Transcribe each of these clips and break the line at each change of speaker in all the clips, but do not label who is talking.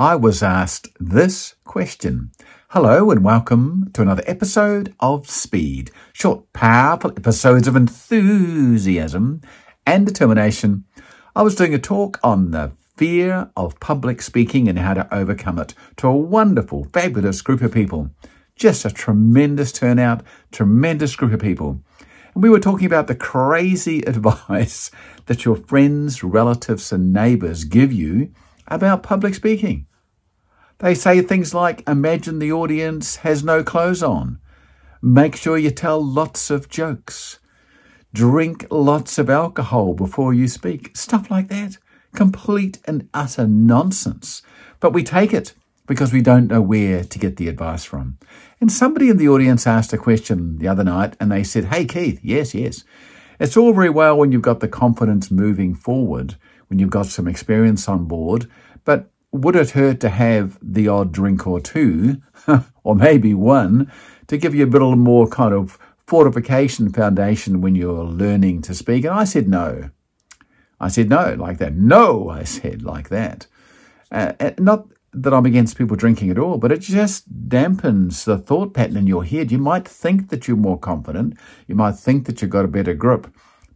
I was asked this question. Hello and welcome to another episode of Speed. Short, powerful episodes of enthusiasm and determination. I was doing a talk on the fear of public speaking and how to overcome it to a wonderful, fabulous group of people. Just a tremendous turnout, tremendous group of people. And we were talking about the crazy advice that your friends, relatives, and neighbors give you about public speaking. They say things like, imagine the audience has no clothes on. Make sure you tell lots of jokes. Drink lots of alcohol before you speak. Stuff like that. Complete and utter nonsense. But we take it because we don't know where to get the advice from. And somebody in the audience asked a question the other night and they said, Hey, Keith, yes, yes. It's all very well when you've got the confidence moving forward, when you've got some experience on board, but would it hurt to have the odd drink or two, or maybe one, to give you a bit more kind of fortification foundation when you're learning to speak? And I said no. I said no, like that. No, I said like that. Uh, uh not that I'm against people drinking at all, but it just dampens the thought pattern in your head. You might think that you're more confident. You might think that you've got a better grip.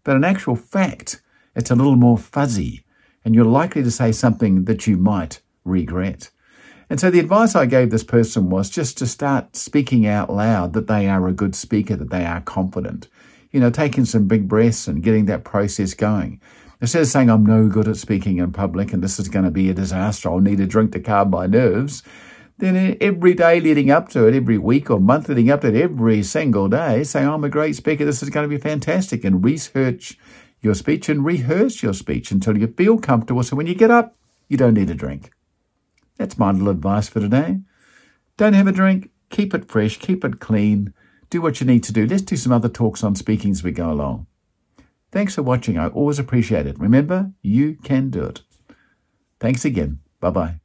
But in actual fact, it's a little more fuzzy, and you're likely to say something that you might regret. And so the advice I gave this person was just to start speaking out loud that they are a good speaker, that they are confident. You know, taking some big breaths and getting that process going. Instead of saying, I'm no good at speaking in public and this is going to be a disaster, I'll need a drink to calm my nerves, then every day leading up to it, every week or month leading up to it, every single day, saying, I'm a great speaker, this is going to be fantastic, and research your speech and rehearse your speech until you feel comfortable. So when you get up, you don't need a drink. That's my little advice for today. Don't have a drink, keep it fresh, keep it clean, do what you need to do. Let's do some other talks on speaking as we go along. Thanks for watching. I always appreciate it. Remember, you can do it. Thanks again. Bye bye.